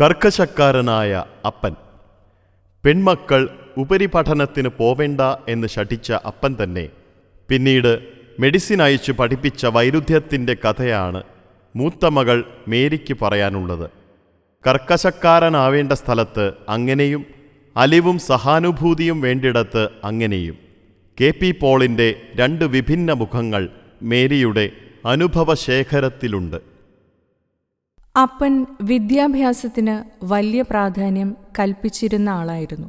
കർക്കശക്കാരനായ അപ്പൻ. പെൺമക്കൾ ഉപരിപഠനത്തിന് പോവേണ്ട എന്ന് ശഠിച്ച അപ്പൻ തന്നെ പിന്നീട് മെഡിസിൻ അയച്ചു പഠിപ്പിച്ച വൈരുദ്ധ്യത്തിന്റെ കഥയാണ് മൂത്ത മകൾ മേരിക്ക് പറയാനുള്ളത്. കർക്കശക്കാരനാവേണ്ട സ്ഥലത്ത് അങ്ങനെയും അലിവും സഹാനുഭൂതിയും വേണ്ടിടത്ത് അങ്ങനെയും. കെ പി പോളിന്റെ രണ്ട് വിഭിന്ന മുഖങ്ങൾ മേരിയുടെ അനുഭവശേഖരത്തിലുണ്ട്. അപ്പൻ വിദ്യാഭ്യാസത്തിന് വലിയ പ്രാധാന്യം കൽപ്പിച്ചിരുന്ന ആളായിരുന്നു.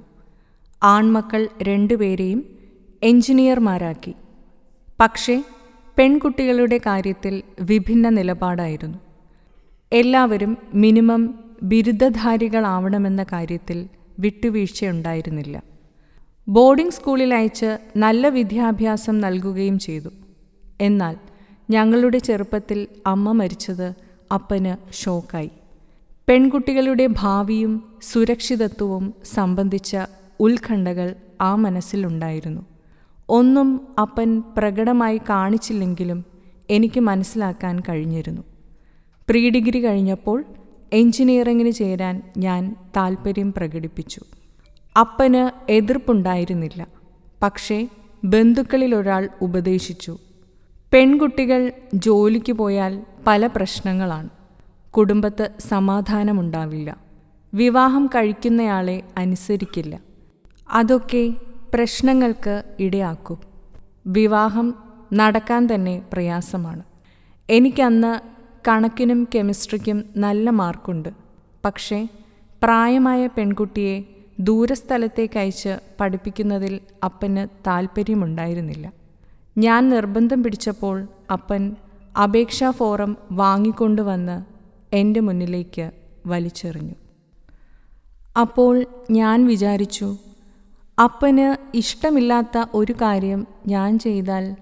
ആൺമക്കൾ രണ്ടുപേരെയും എഞ്ചിനീയർമാരാക്കി. പക്ഷേ പെൺകുട്ടികളുടെ കാര്യത്തിൽ വിഭിന്ന നിലപാടായിരുന്നു. എല്ലാവരും മിനിമം ബിരുദധാരികളാവണമെന്ന കാര്യത്തിൽ വിട്ടുവീഴ്ചയുണ്ടായിരുന്നില്ല. ബോർഡിംഗ് സ്കൂളിൽ അയച്ച് നല്ല വിദ്യാഭ്യാസം നൽകുകയും ചെയ്തു. എന്നാൽ ഞങ്ങളുടെ ചെറുപ്പത്തിൽ അമ്മ മരിച്ചത് അപ്പന് ഷോക്കായി. പെൺകുട്ടികളുടെ ഭാവിയും സുരക്ഷിതത്വവും സംബന്ധിച്ച ഉത്കണ്ഠകൾ ആ മനസ്സിലുണ്ടായിരുന്നു. ഒന്നും അപ്പൻ പ്രകടമായി കാണിച്ചില്ലെങ്കിലും എനിക്ക് മനസ്സിലാക്കാൻ കഴിഞ്ഞിരുന്നു. പ്രീ ഡിഗ്രി കഴിഞ്ഞപ്പോൾ എഞ്ചിനീയറിങ്ങിന് ചേരാൻ ഞാൻ താൽപ്പര്യം പ്രകടിപ്പിച്ചു. അപ്പന് എതിർപ്പുണ്ടായിരുന്നില്ല. പക്ഷേ ബന്ധുക്കളിലൊരാൾ ഉപദേശിച്ചു. പെൺകുട്ടികൾ ജോലിക്ക് പോയാൽ പല പ്രശ്നങ്ങളാണ്. കുടുംബത്ത് സമാധാനമുണ്ടാവില്ല. വിവാഹം കഴിക്കുന്നയാളെ അനുസരിക്കില്ല. അതൊക്കെ പ്രശ്നങ്ങൾക്ക് ഇടയാക്കും. വിവാഹം നടക്കാൻ തന്നെ പ്രയാസമാണ്. എനിക്കന്ന് കണക്കിനും കെമിസ്ട്രിക്കും നല്ല മാർക്കുണ്ട്. പക്ഷേ പ്രായമായ പെൺകുട്ടിയെ ദൂരസ്ഥലത്തേക്ക് അയച്ച് പഠിപ്പിക്കുന്നതിൽ അപ്പന് താൽപ്പര്യമുണ്ടായിരുന്നില്ല. ഞാൻ നിർബന്ധം പിടിച്ചപ്പോൾ അപ്പൻ അപേക്ഷാ ഫോറം വാങ്ങിക്കൊണ്ടുവന്ന് എന്റെ മുന്നിലേക്ക് വലിച്ചെറിഞ്ഞു. അപ്പോൾ ഞാൻ വിചാരിച്ചു അപ്പന് ഇഷ്ടമില്ലാത്ത ഒരു കാര്യം ഞാൻ ചെയ്താൽ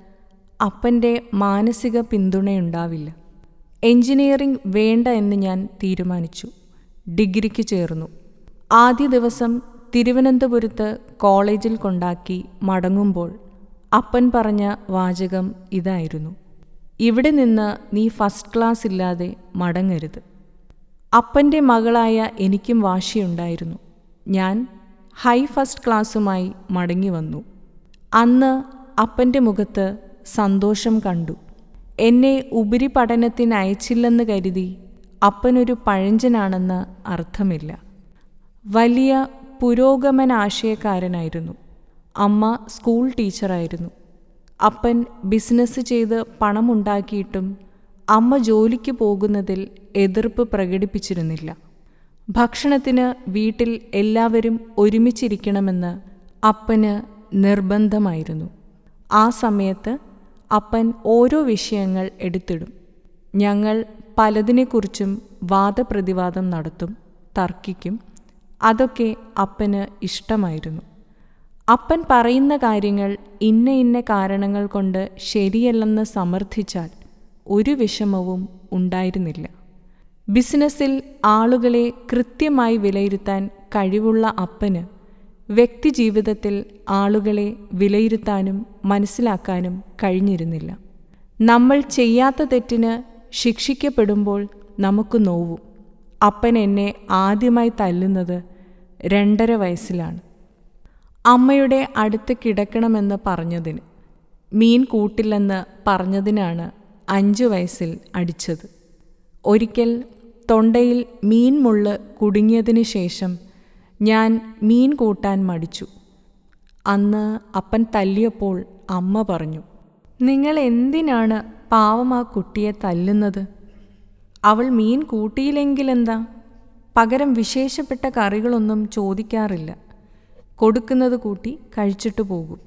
അപ്പന്റെ മാനസിക പിന്തുണയുണ്ടാവില്ല എഞ്ചിനീയറിംഗ് വേണ്ട എന്ന് ഞാൻ തീരുമാനിച്ചു. ഡിഗ്രിക്ക് ചേർന്നു. ആദ്യ ദിവസം തിരുവനന്തപുരത്ത് കോളേജിൽ കൊണ്ടാക്കി മടങ്ങുമ്പോൾ അപ്പൻ പറഞ്ഞ വാചകം ഇതായിരുന്നു. ഇവിടെ നിന്ന് നീ ഫസ്റ്റ് ക്ലാസ് ഇല്ലാതെ മടങ്ങരുത്. അപ്പന്റെ മകളായ എനിക്കും വാശിയുണ്ടായിരുന്നു. ഞാൻ ഹൈ ഫസ്റ്റ് ക്ലാസ്സുമായി മടങ്ങി വന്നു. അന്ന് അപ്പന്റെ മുഖത്ത് സന്തോഷം കണ്ടു. എന്നെ ഉപരിപഠനത്തിന് അയച്ചില്ലെന്ന് കരുതി അപ്പനൊരു പഴഞ്ചനാണെന്ന് അർത്ഥമില്ല. വലിയ പുരോഗമനാശയക്കാരനായിരുന്നു. അമ്മ സ്കൂൾ ടീച്ചറായിരുന്നു. അപ്പൻ ബിസിനസ് ചെയ്ത് പണമുണ്ടാക്കിയിട്ടും അമ്മ ജോലിക്ക് പോകുന്നതിൽ എതിർപ്പ് പ്രകടിപ്പിച്ചിരുന്നില്ല. ഭക്ഷണത്തിന് വീട്ടിൽ എല്ലാവരും ഒരുമിച്ചിരിക്കണമെന്ന് അപ്പന് നിർബന്ധമായിരുന്നു. ആ സമയത്ത് അപ്പൻ ഓരോ വിഷയങ്ങൾ എടുത്തിടും. ഞങ്ങൾ പലതിനെക്കുറിച്ചും വാദപ്രതിവാദം നടത്തും തർക്കിക്കും. അതൊക്കെ അപ്പന് ഇഷ്ടമായിരുന്നു. അപ്പൻ പറയുന്ന കാര്യങ്ങൾ ഇന്ന ഇന്ന കാരണങ്ങൾ കൊണ്ട് ശരിയല്ലെന്ന് സമർത്ഥിച്ചാൽ ഒരു വിഷമവും ഉണ്ടായിരുന്നില്ല. ബിസിനസ്സിൽ ആളുകളെ കൃത്യമായി വിലയിരുത്താൻ കഴിവുള്ള അപ്പന് വ്യക്തിജീവിതത്തിൽ ആളുകളെ വിലയിരുത്താനും മനസ്സിലാക്കാനും കഴിഞ്ഞിരുന്നില്ല. നമ്മൾ ചെയ്യാത്ത തെറ്റിന് ശിക്ഷിക്കപ്പെടുമ്പോൾ നമുക്ക് നോവും. അപ്പൻ എന്നെ ആദ്യമായി തല്ലുന്നത് രണ്ടര വയസ്സിലാണ്. അമ്മയുടെ അടുത്ത് കിടക്കണമെന്ന് പറഞ്ഞതിന് മീൻ കൂട്ടില്ലെന്ന് പറഞ്ഞതിനാണ് അഞ്ചു വയസ്സിൽ അടിച്ചത്. ഒരിക്കൽ തൊണ്ടയിൽ മീൻ മുള്ള് കുടുങ്ങിയതിന് ശേഷം ഞാൻ മീൻ കൂട്ടാൻ മടിച്ചു. അന്ന് അപ്പൻ തല്ലിയപ്പോൾ അമ്മ പറഞ്ഞു നിങ്ങൾ എന്തിനാണ് പാവം ആ കുട്ടിയെ തല്ലുന്നത്? അവൾ മീൻ കൂട്ടിയില്ലെങ്കിലെന്താ? പകരം വിശേഷപ്പെട്ട കറികളൊന്നും ചോദിക്കാറില്ല. കൊടുക്കുന്നത് കൂട്ടി കഴിച്ചിട്ട് പോകും.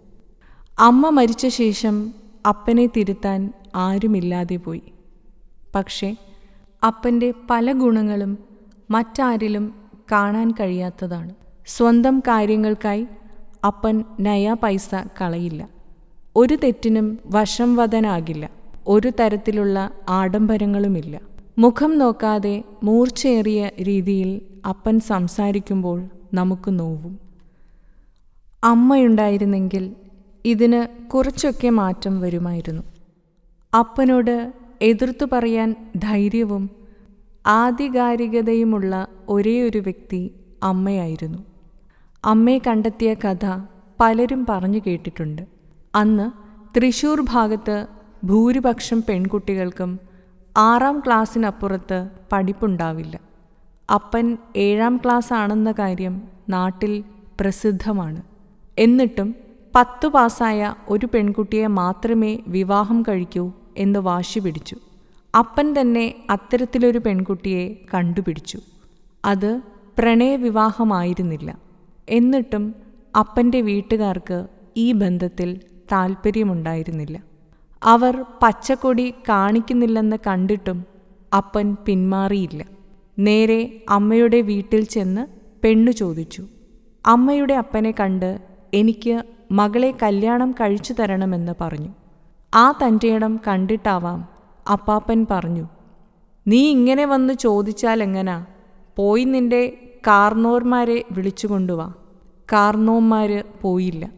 അമ്മ മരിച്ച ശേഷം അപ്പനെ തിരുത്താൻ ആരുമില്ലാതെ പോയി. പക്ഷേ അപ്പന്റെ പല ഗുണങ്ങളും മറ്റാരിലും കാണാൻ കഴിയാത്തതാണ്. സ്വന്തം കാര്യങ്ങൾക്കായി അപ്പൻ നയാ പൈസ കളയില്ല. ഒരു തെറ്റിനും വശം വതനാകില്ല. ഒരു തരത്തിലുള്ള ആഡംബരങ്ങളുമില്ല. മുഖം നോക്കാതെ മൂർച്ചയേറിയ രീതിയിൽ അപ്പൻ സംസാരിക്കുമ്പോൾ നമുക്ക് നോവും. അമ്മയുണ്ടായിരുന്നെങ്കിൽ ഇതിന് കുറച്ചൊക്കെ മാറ്റം വരുമായിരുന്നു. അപ്പനോട് എതിർത്തു പറയാൻ ധൈര്യവും ആധികാരികതയുമുള്ള ഒരേയൊരു വ്യക്തി അമ്മയായിരുന്നു. അമ്മയെ കണ്ടെത്തിയ കഥ പലരും പറഞ്ഞു കേട്ടിട്ടുണ്ട്. അന്ന് തൃശൂർ ഭാഗത്ത് ഭൂരിപക്ഷം പെൺകുട്ടികൾക്കും ആറാം ക്ലാസ്സിനപ്പുറത്ത് പഠിപ്പുണ്ടാവില്ല. അപ്പൻ ഏഴാം ക്ലാസ് ആണെന്ന കാര്യം നാട്ടിൽ പ്രസിദ്ധമാണ്. എന്നിട്ടും പത്തു പാസ്സായ ഒരു പെൺകുട്ടിയെ മാത്രമേ വിവാഹം കഴിക്കൂ എന്ന് വാശി പിടിച്ചു. അപ്പൻ തന്നെ അത്തരത്തിലൊരു പെൺകുട്ടിയെ കണ്ടുപിടിച്ചു. അത് പ്രണയവിവാഹമായിരുന്നില്ല. എന്നിട്ടും അപ്പന്റെ വീട്ടുകാർക്ക് ഈ ബന്ധത്തിൽ താൽപ്പര്യമുണ്ടായിരുന്നില്ല അവർ പച്ചക്കൊടി കാണിക്കുന്നില്ലെന്ന് കണ്ടിട്ടും അപ്പൻ പിന്മാറിയില്ല. നേരെ അമ്മയുടെ വീട്ടിൽ ചെന്ന് പെണ്ണു ചോദിച്ചു. അമ്മയുടെ അപ്പനെ കണ്ട് എനിക്ക് മകളെ കല്യാണം കഴിച്ചു തരണമെന്ന് പറഞ്ഞു. ആ തന്റെയിടം കണ്ടിട്ടാവാം അപ്പാപ്പൻ പറഞ്ഞു നീ ഇങ്ങനെ വന്ന് ചോദിച്ചാൽ എങ്ങനാ? പോയി നിന്റെ കാർന്നോർമാരെ വിളിച്ചുകൊണ്ടുവാ കാർന്നോന്മാർ പോയില്ല.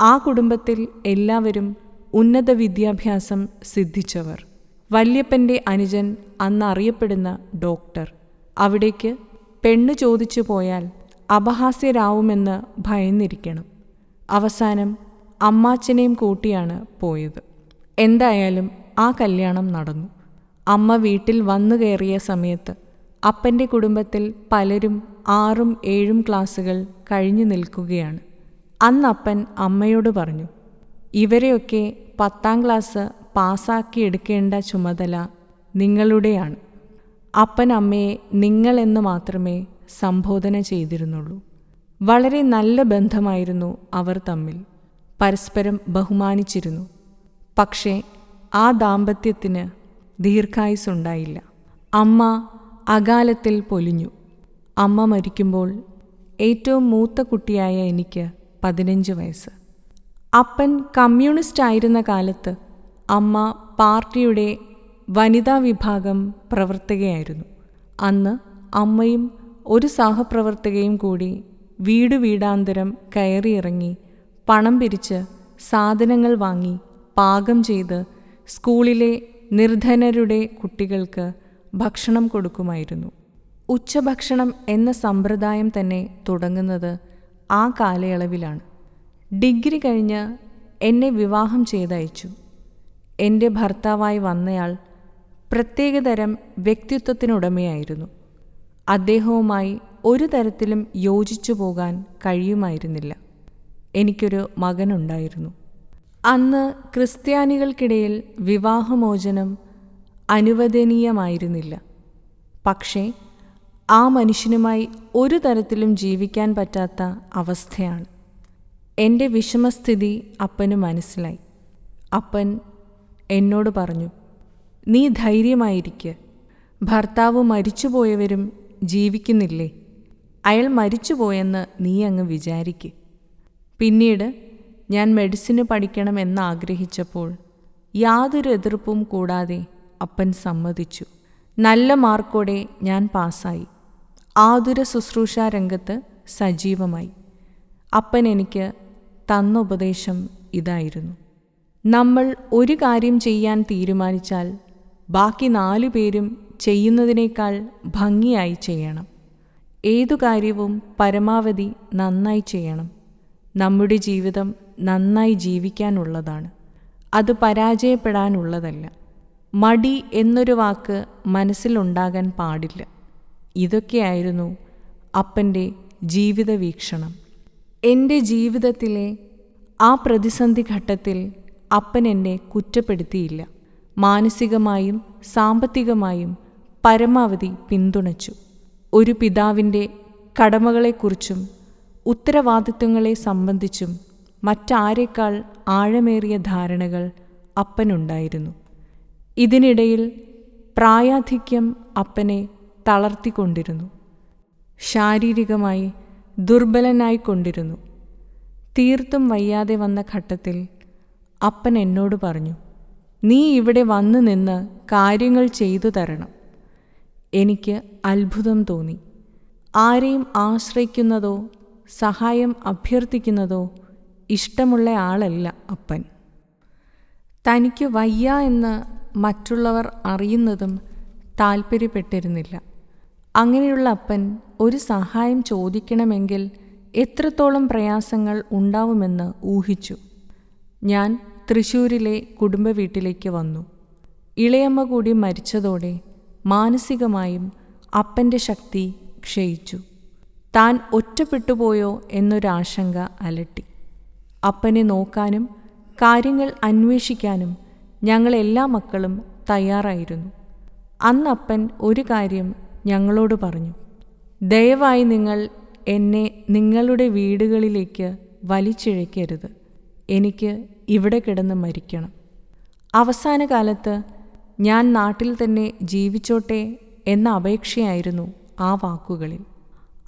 ആ കുടുംബത്തിൽ എല്ലാവരും ഉന്നത വിദ്യാഭ്യാസം സിദ്ധിച്ചവർ. വല്യപ്പന്റെ അനുജൻ അന്നറിയപ്പെടുന്ന ഡോക്ടർ. അവിടേക്ക് പെണ്ണ് ചോദിച്ചു പോയാൽ അപഹാസ്യരാവുമെന്ന് ഭയന്നിരിക്കണം. അവസാനം അമ്മാച്ചനെയും കൂട്ടിയാണ് പോയത്. എന്തായാലും ആ കല്യാണം നടന്നു. അമ്മ വീട്ടിൽ വന്നു കയറിയ സമയത്ത് അപ്പന്റെ കുടുംബത്തിൽ പലരും ആറും ഏഴും ക്ലാസ്സുകൾ കഴിഞ്ഞു നിൽക്കുകയാണ്. അന്നപ്പൻ അമ്മയോട് പറഞ്ഞു ഇവരെയൊക്കെ പത്താം ക്ലാസ് പാസ്സാക്കി എടുക്കേണ്ട ചുമതല നിങ്ങളുടെയാണ്. അപ്പൻ അമ്മയെ നിങ്ങളെന്ന് മാത്രമേ സംബോധന ചെയ്തിരുന്നുള്ളൂ. വളരെ നല്ല ബന്ധമായിരുന്നു അവർ തമ്മിൽ. പരസ്പരം ബഹുമാനിച്ചിരുന്നു. പക്ഷേ ആ ദാമ്പത്യത്തിന് ദീർഘായുസുണ്ടായില്ല അമ്മ അകാലത്തിൽ പൊലിഞ്ഞു. അമ്മ മരിക്കുമ്പോൾ ഏറ്റവും മൂത്ത കുട്ടിയായ എനിക്ക് പതിനഞ്ച് വയസ്സ്. അപ്പൻ കമ്മ്യൂണിസ്റ്റ് ആയിരുന്ന കാലത്ത് അമ്മ പാർട്ടിയുടെ വനിതാ വിഭാഗം പ്രവർത്തകയായിരുന്നു. അന്ന് അമ്മയും ഒരു സഹപ്രവർത്തകയും കൂടി വീടു വീടാന്തരം കയറിയിറങ്ങി പണം പിരിച്ച് സാധനങ്ങൾ വാങ്ങി പാകം ചെയ്ത് സ്കൂളിലെ നിർധനരുടെ കുട്ടികൾക്ക് ഭക്ഷണം കൊടുക്കുമായിരുന്നു. ഉച്ചഭക്ഷണം എന്ന സമ്പ്രദായം തന്നെ തുടങ്ങുന്നത് ആ കാലയളവിലാണ്. ഡിഗ്രി കഴിഞ്ഞ് എന്നെ വിവാഹം ചെയ്തയച്ചു. എന്റെ ഭർത്താവായി വന്നയാൾ പ്രത്യേകതരം വ്യക്തിത്വത്തിനുടമയായിരുന്നു. അദ്ദേഹവുമായി ഒരു തരത്തിലും യോജിച്ചു പോകാൻ കഴിയുമായിരുന്നില്ല. എനിക്കൊരു മകനുണ്ടായിരുന്നു. അന്ന് ക്രിസ്ത്യാനികൾക്കിടയിൽ വിവാഹമോചനം അനുവദനീയമായിരുന്നില്ല. പക്ഷേ ആ മനുഷ്യനുമായി ഒരു തരത്തിലും ജീവിക്കാൻ പറ്റാത്ത അവസ്ഥയാണ്. എന്റെ വിഷമസ്ഥിതി അപ്പന് മനസ്സിലായി. അപ്പൻ എന്നോട് പറഞ്ഞു നീ ധൈര്യമായിരിക്കുക ഭർത്താവ് മരിച്ചുപോയവരും ജീവിക്കുന്നില്ലേ? അയാൾ മരിച്ചുപോയെന്ന് നീ അങ്ങ് വിചാരിക്ക്. പിന്നീട് ഞാൻ മെഡിസിന് പഠിക്കണം ആഗ്രഹിച്ചപ്പോൾ യാതൊരു എതിർപ്പും കൂടാതെ അപ്പൻ സമ്മതിച്ചു. നല്ല മാർക്കോടെ ഞാൻ പാസ്സായി. ആതുര ശുശ്രൂഷ രംഗത്ത് സജീവമായി. അപ്പൻ എനിക്ക് തന്ന ഉപദേശം ഇതായിരുന്നു. നമ്മൾ ഒരു കാര്യം ചെയ്യാൻ തീരുമാനിച്ചാൽ ബാക്കി നാലു പേരും ചെയ്യുന്നതിനേക്കാൾ ഭംഗിയായി ചെയ്യണം. ഏതു കാര്യവും പരമാവധി നന്നായി ചെയ്യണം. നമ്മുടെ ജീവിതം നന്നായി ജീവിക്കാനുള്ളതാണ്. അത് പരാജയപ്പെടാനുള്ളതല്ല. മടി എന്നൊരു വാക്ക് മനസ്സിലുണ്ടാകാൻ പാടില്ല. ഇതൊക്കെയായിരുന്നു അപ്പന്റെ ജീവിത വീക്ഷണം എന്റെ ജീവിതത്തിലെ ആ പ്രതിസന്ധി ഘട്ടത്തിൽ അപ്പൻ എന്നെ കുറ്റപ്പെടുത്തിയില്ല. മാനസികമായും സാമ്പത്തികമായും പരമാവധി പിന്തുണച്ചു. ഒരു പിതാവിന്റെ കടമകളെക്കുറിച്ചും ഉത്തരവാദിത്വങ്ങളെ സംബന്ധിച്ചും മറ്റാരേക്കാൾ ആഴമേറിയ ധാരണകൾ അപ്പനുണ്ടായിരുന്നു. ഇതിനിടയിൽ പ്രായാധിക്യം അപ്പനെ തളർത്തിക്കൊണ്ടിരുന്നു. ശാരീരികമായി ദുർബലനായിക്കൊണ്ടിരുന്നു. തീർത്തും വയ്യാതെ വന്ന ഘട്ടത്തിൽ അപ്പൻ എന്നോട് പറഞ്ഞു നീ ഇവിടെ വന്നു നിന്ന് കാര്യങ്ങൾ ചെയ്തു തരണം. എനിക്ക് അത്ഭുതം തോന്നി. ആരെയും ആശ്രയിക്കുന്നതോ സഹായം അഭ്യർത്ഥിക്കുന്നതോ ഇഷ്ടമുള്ള ആളല്ല അപ്പൻ. തനിക്ക് വയ്യ എന്ന് മറ്റുള്ളവർ അറിയുന്നതും താൽപ്പര്യപ്പെട്ടിരുന്നില്ല അങ്ങനെയുള്ള അപ്പൻ ഒരു സഹായം ചോദിക്കണമെങ്കിൽ എത്രത്തോളം പ്രയാസങ്ങൾ ഉണ്ടാവുമെന്ന് ഊഹിച്ചു. ഞാൻ തൃശ്ശൂരിലെ കുടുംബ വീട്ടിലേക്ക് വന്നു. ഇളയമ്മ കൂടി മരിച്ചതോടെ മാനസികമായും അപ്പന്റെ ശക്തി ക്ഷയിച്ചു. താൻ ഒറ്റപ്പെട്ടുപോയോ എന്നൊരാശങ്ക അലട്ടി. അപ്പനെ നോക്കാനും കാര്യങ്ങൾ അന്വേഷിക്കാനും ഞങ്ങളെല്ലാ മക്കളും തയ്യാറായിരുന്നു. അന്നപ്പൻ ഒരു കാര്യം ഞങ്ങളോട് പറഞ്ഞു. ദയവായി നിങ്ങൾ എന്നെ നിങ്ങളുടെ വീടുകളിലേക്ക് വലിച്ചിഴയ്ക്കരുത്. എനിക്ക് ഇവിടെ കിടന്ന് മരിക്കണം. അവസാന കാലത്ത് ഞാൻ നാട്ടിൽ തന്നെ ജീവിച്ചോട്ടെ എന്ന അപേക്ഷയായിരുന്നു ആ വാക്കുകളിൽ.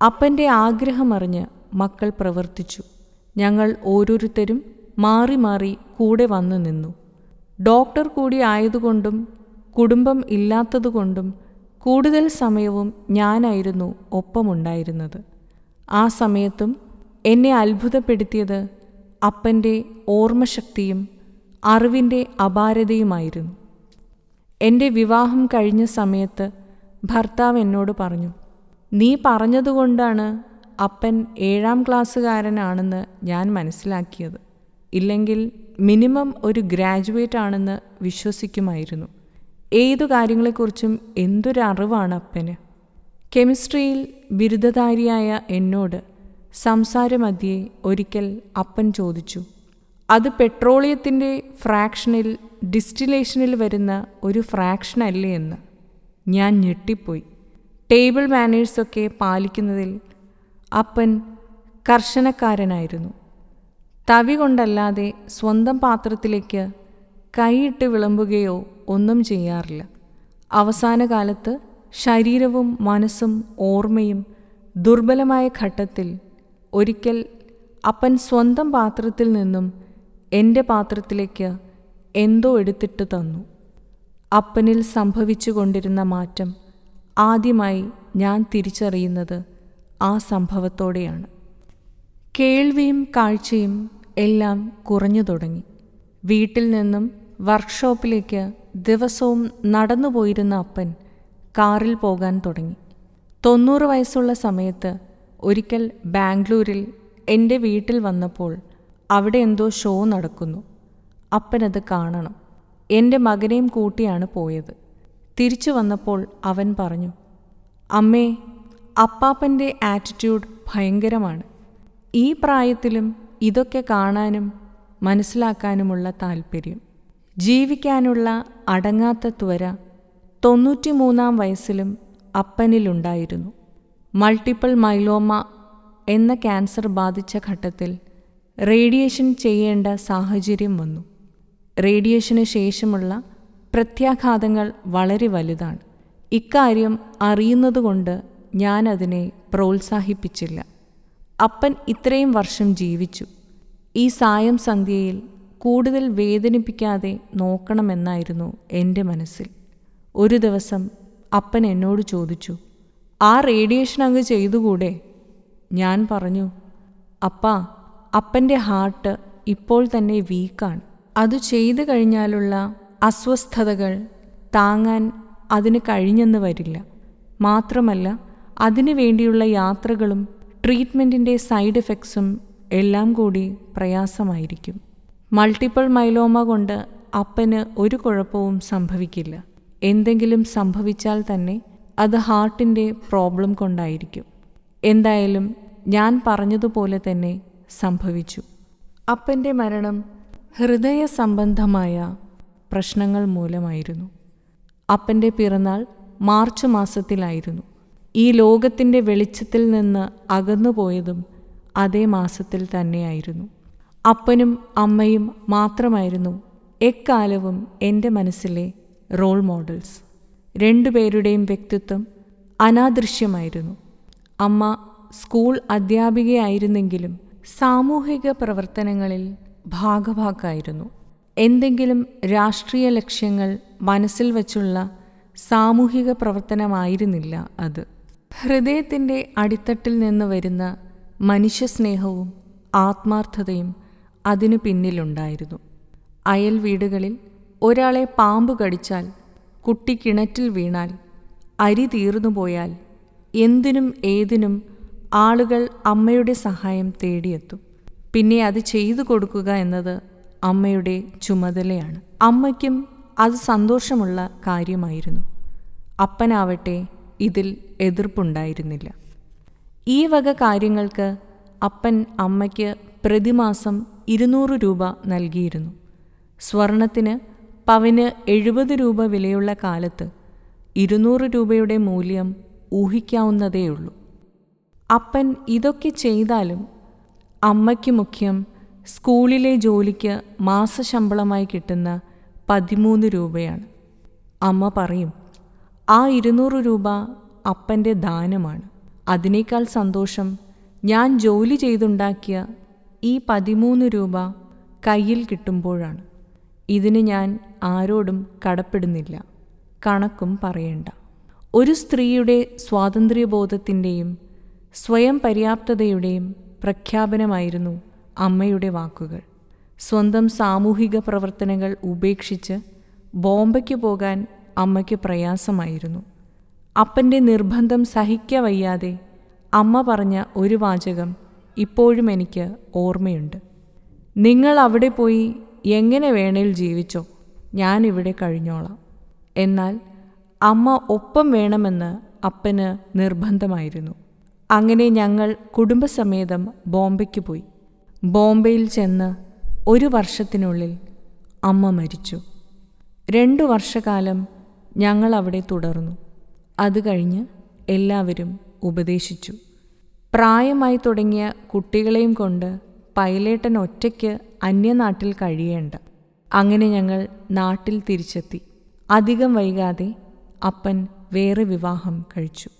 അപ്പന്റെ ആഗ്രഹമറിഞ്ഞ് മക്കൾ പ്രവർത്തിച്ചു. ഞങ്ങൾ ഓരോരുത്തരും മാറി മാറി കൂടെ വന്നു നിന്നു. ഡോക്ടർ കൂടി ആയതുകൊണ്ടും കുടുംബം ഇല്ലാത്തതുകൊണ്ടും കൂടുതൽ സമയവും ഞാനായിരുന്നു ഒപ്പമുണ്ടായിരുന്നത്. ആ സമയത്തും എന്നെ അത്ഭുതപ്പെടുത്തിയത് അപ്പന്റെ ഓർമ്മശക്തിയും അറിവിന്റെ അപാരതയുമായിരുന്നു. എന്റെ വിവാഹം കഴിഞ്ഞ സമയത്ത് ഭർത്താവ് എന്നോട് പറഞ്ഞു നീ പറഞ്ഞതുകൊണ്ടാണ് അപ്പൻ ഏഴാം ക്ലാസ്സുകാരനാണെന്ന് ഞാൻ മനസ്സിലാക്കിയത്. ഇല്ലെങ്കിൽ മിനിമം ഒരു ഗ്രാജുവേറ്റ് ആണെന്ന് വിശ്വസിക്കുമായിരുന്നു. ഏതു കാര്യങ്ങളെക്കുറിച്ചും എന്തൊരറിവാണ് അപ്പന്? കെമിസ്ട്രിയിൽ ബിരുദധാരിയായ എന്നോട് സംസാരമധ്യേ ഒരിക്കൽ അപ്പൻ ചോദിച്ചു അത് പെട്രോളിയത്തിന്റെ ഫ്രാക്ഷനിൽ ഡിസ്റ്റിലേഷനിൽ വരുന്ന ഒരു ഫ്രാക്ഷൻ അല്ലേ എന്ന്. ഞാൻ ഞെട്ടിപ്പോയി. ടേബിൾ മാനേഴ്സൊക്കെ പാലിക്കുന്നതിൽ അപ്പൻ കർശനക്കാരനായിരുന്നു. തവി കൊണ്ടല്ലാതെ സ്വന്തം പാത്രത്തിലേക്ക് കൈയിട്ട് വിളമ്പുകയോ ഒന്നും ചെയ്യാറില്ല. അവസാന കാലത്ത് ശരീരവും മനസ്സും ഓർമ്മയും ദുർബലമായ ഘട്ടത്തിൽ ഒരിക്കൽ അപ്പൻ സ്വന്തം പാത്രത്തിൽ നിന്നും എന്റെ പാത്രത്തിലേക്ക് എന്തോ എടുത്തിട്ട് തന്നു. അപ്പനിൽ സംഭവിച്ചു കൊണ്ടിരുന്ന മാറ്റം ആദ്യമായി ഞാൻ തിരിച്ചറിയുന്നത് ആ സംഭവത്തോടെയാണ്. കേൾവിയും കാഴ്ചയും എല്ലാം കുറഞ്ഞു തുടങ്ങി. വീട്ടിൽ നിന്നും വർക്ക്ഷോപ്പിലേക്ക് ദിവസവും നടന്നു പോയിരുന്ന അപ്പൻ കാറിൽ പോകാൻ തുടങ്ങി. തൊണ്ണൂറ് വയസ്സുള്ള സമയത്ത് ഒരിക്കൽ ബാംഗ്ലൂരിൽ എന്റെ വീട്ടിൽ വന്നപ്പോൾ അവിടെ എന്തോ ഷോ നടക്കുന്നു. അപ്പനത് കാണണം. എന്റെ മകനെയും കൂട്ടിയാണ് പോയത്. തിരിച്ചു വന്നപ്പോൾ അവൻ പറഞ്ഞു അമ്മേ അപ്പാപ്പന്റെ ആറ്റിറ്റ്യൂഡ് ഭയങ്കരമാണ്. ഈ പ്രായത്തിലും ഇതൊക്കെ കാണാനും മനസ്സിലാക്കാനുമുള്ള താല്പര്യം. ജീവിക്കാനുള്ള അടങ്ങാത്ത ത്വര തൊണ്ണൂറ്റിമൂന്നാം വയസ്സിലും അപ്പനിലുണ്ടായിരുന്നു. മൾട്ടിപ്പിൾ മൈലോമ എന്ന ക്യാൻസർ ബാധിച്ച ഘട്ടത്തിൽ റേഡിയേഷൻ ചെയ്യേണ്ട സാഹചര്യം വന്നു. റേഡിയേഷന് ശേഷമുള്ള പ്രത്യാഘാതങ്ങൾ വളരെ വലുതാണ്. ഇക്കാര്യം അറിയുന്നതുകൊണ്ട് ഞാൻ അതിനെ പ്രോത്സാഹിപ്പിച്ചില്ല. അപ്പൻ ഇത്രയും വർഷം ജീവിച്ചു. ഈ സായം സന്ധ്യയിൽ കൂടുതൽ വേദനിപ്പിക്കാതെ നോക്കണമെന്നായിരുന്നു എന്റെ മനസ്സിൽ. ഒരു ദിവസം അപ്പൻ എന്നോട് ചോദിച്ചു ആ റേഡിയേഷൻ അങ്ങ് ചെയ്തുകൂടെ? ഞാൻ പറഞ്ഞു അപ്പാ അപ്പന്റെ ഹാർട്ട് ഇപ്പോൾ തന്നെ വീക്കാണ്. അത് ചെയ്തു കഴിഞ്ഞാലുള്ള അസ്വസ്ഥതകൾ താങ്ങാൻ അതിന് കഴിഞ്ഞെന്ന് വരില്ല. മാത്രമല്ല അതിനു വേണ്ടിയുള്ള യാത്രകളും ട്രീറ്റ്മെന്റിന്റെ സൈഡ് എഫക്ട്സും എല്ലാം കൂടി പ്രയാസമായിരിക്കും. മൾട്ടിപ്പിൾ മൈലോമ കൊണ്ട് അപ്പന് ഒരു കുഴപ്പവും സംഭവിക്കില്ല. എന്തെങ്കിലും സംഭവിച്ചാൽ തന്നെ അത് ഹാർട്ടിന്റെ പ്രോബ്ലം കൊണ്ടായിരിക്കും. എന്തായാലും ഞാൻ പറഞ്ഞതുപോലെ തന്നെ സംഭവിച്ചു. അപ്പന്റെ മരണം ഹൃദയ സംബന്ധമായ പ്രശ്നങ്ങൾ മൂലമായിരുന്നു. അപ്പന്റെ പിറന്നാൾ മാർച്ച് മാസത്തിലായിരുന്നു. ഈ ലോകത്തിന്റെ വെളിച്ചത്തിൽ നിന്ന് അകന്നുപോയതും അതേ മാസത്തിൽ തന്നെയായിരുന്നു. അപ്പനും അമ്മയും മാത്രമായിരുന്നു എക്കാലവും എന്റെ മനസ്സിലെ റോൾ മോഡൽസ് രണ്ടുപേരുടെയും വ്യക്തിത്വം അനാദൃശ്യമായിരുന്നു. അമ്മ സ്കൂൾ അധ്യാപികയായിരുന്നെങ്കിലും സാമൂഹിക പ്രവർത്തനങ്ങളിൽ ഭാഗഭാക്കായിരുന്നു എന്തെങ്കിലും രാഷ്ട്രീയ ലക്ഷ്യങ്ങൾ മനസ്സിൽ വച്ചുള്ള സാമൂഹിക പ്രവർത്തനമായിരുന്നില്ല അത്. ഹൃദയത്തിന്റെ അടിത്തട്ടിൽ നിന്ന് വരുന്ന മനുഷ്യസ്നേഹവും ആത്മാർത്ഥതയും അതിനു പിന്നിലുണ്ടായിരുന്നു. അയൽ വീടുകളിൽ ഒരാളെ പാമ്പ് കടിച്ചാൽ കുട്ടി കിണറ്റിൽ വീണാൽ അരി തീർന്നു പോയാൽ എന്തിനും ഏതിനും ആളുകൾ അമ്മയുടെ സഹായം തേടിയെത്തും. പിന്നെ അത് ചെയ്തു കൊടുക്കുക എന്നത് അമ്മയുടെ ചുമതലയാണ്. അമ്മയ്ക്കും അത് സന്തോഷമുള്ള കാര്യമായിരുന്നു. അപ്പനാവട്ടെ ഇതിൽ എതിർപ്പുണ്ടായിരുന്നില്ല. ഈ വക കാര്യങ്ങൾക്ക് അപ്പൻ അമ്മയ്ക്ക് പ്രതിമാസം ഇരുന്നൂറ് രൂപ നൽകിയിരുന്നു. സ്വർണത്തിന് പവന് എഴുപത് രൂപ വിലയുള്ള കാലത്ത് ഇരുന്നൂറ് രൂപയുടെ മൂല്യം ഊഹിക്കാവുന്നതേയുള്ളൂ. അപ്പൻ ഇതൊക്കെ ചെയ്താലും അമ്മയ്ക്ക് മുഖ്യം സ്കൂളിലെ ജോലിക്ക് മാസശമ്പളമായി കിട്ടുന്ന പതിമൂന്ന് രൂപയാണ്. അമ്മ പറയും ആ ഇരുന്നൂറ് രൂപ അപ്പന്റെ ദാനമാണ്. അതിനേക്കാൾ സന്തോഷം ഞാൻ ജോലി ചെയ്തുണ്ടാക്കിയ ഈ പതിമൂന്ന് രൂപ കയ്യിൽ കിട്ടുമ്പോഴാണ്. ഇതിന് ഞാൻ ആരോടും കടപ്പെടുന്നില്ല. കണക്കും പറയേണ്ട. ഒരു സ്ത്രീയുടെ സ്വാതന്ത്ര്യബോധത്തിന്റെയും സ്വയം പര്യാപ്തതയുടെയും പ്രഖ്യാപനമായിരുന്നു അമ്മയുടെ വാക്കുകൾ. സ്വന്തം സാമൂഹിക പ്രവർത്തനങ്ങൾ ഉപേക്ഷിച്ച് ബോംബയ്ക്ക് പോകാൻ അമ്മയ്ക്ക് പ്രയാസമായിരുന്നു. അപ്പന്റെ നിർബന്ധം സഹിക്കവയ്യാതെ അമ്മ പറഞ്ഞ ഒരു വാചകം ഇപ്പോഴും എനിക്ക് ഓർമ്മയുണ്ട്. നിങ്ങൾ അവിടെ പോയി എങ്ങനെ വേണേൽ ജീവിച്ചോ ഞാനിവിടെ കഴിഞ്ഞോളാം എന്നാൽ അമ്മ ഒപ്പം വേണമെന്ന് അപ്പന് നിർബന്ധമായിരുന്നു. അങ്ങനെ ഞങ്ങൾ കുടുംബസമേതം ബോംബെക്ക് പോയി. ബോംബെയിൽ ചെന്ന് ഒരു വർഷത്തിനുള്ളിൽ അമ്മ മരിച്ചു. രണ്ടു വർഷകാലം ഞങ്ങൾ അവിടെ തുടർന്നു. അത് കഴിഞ്ഞ് എല്ലാവരും ഉപദേശിച്ചു. പ്രായമായി തുടങ്ങിയ കുട്ടികളെയും കൊണ്ട് പൈലേട്ടൻ ഒറ്റയ്ക്ക് അന്യനാട്ടിൽ കഴിയേണ്ട. അങ്ങനെ ഞങ്ങൾ നാട്ടിൽ തിരിച്ചെത്തി. അധികം വൈകാതെ അപ്പൻ വേറെ വിവാഹം കഴിച്ചു.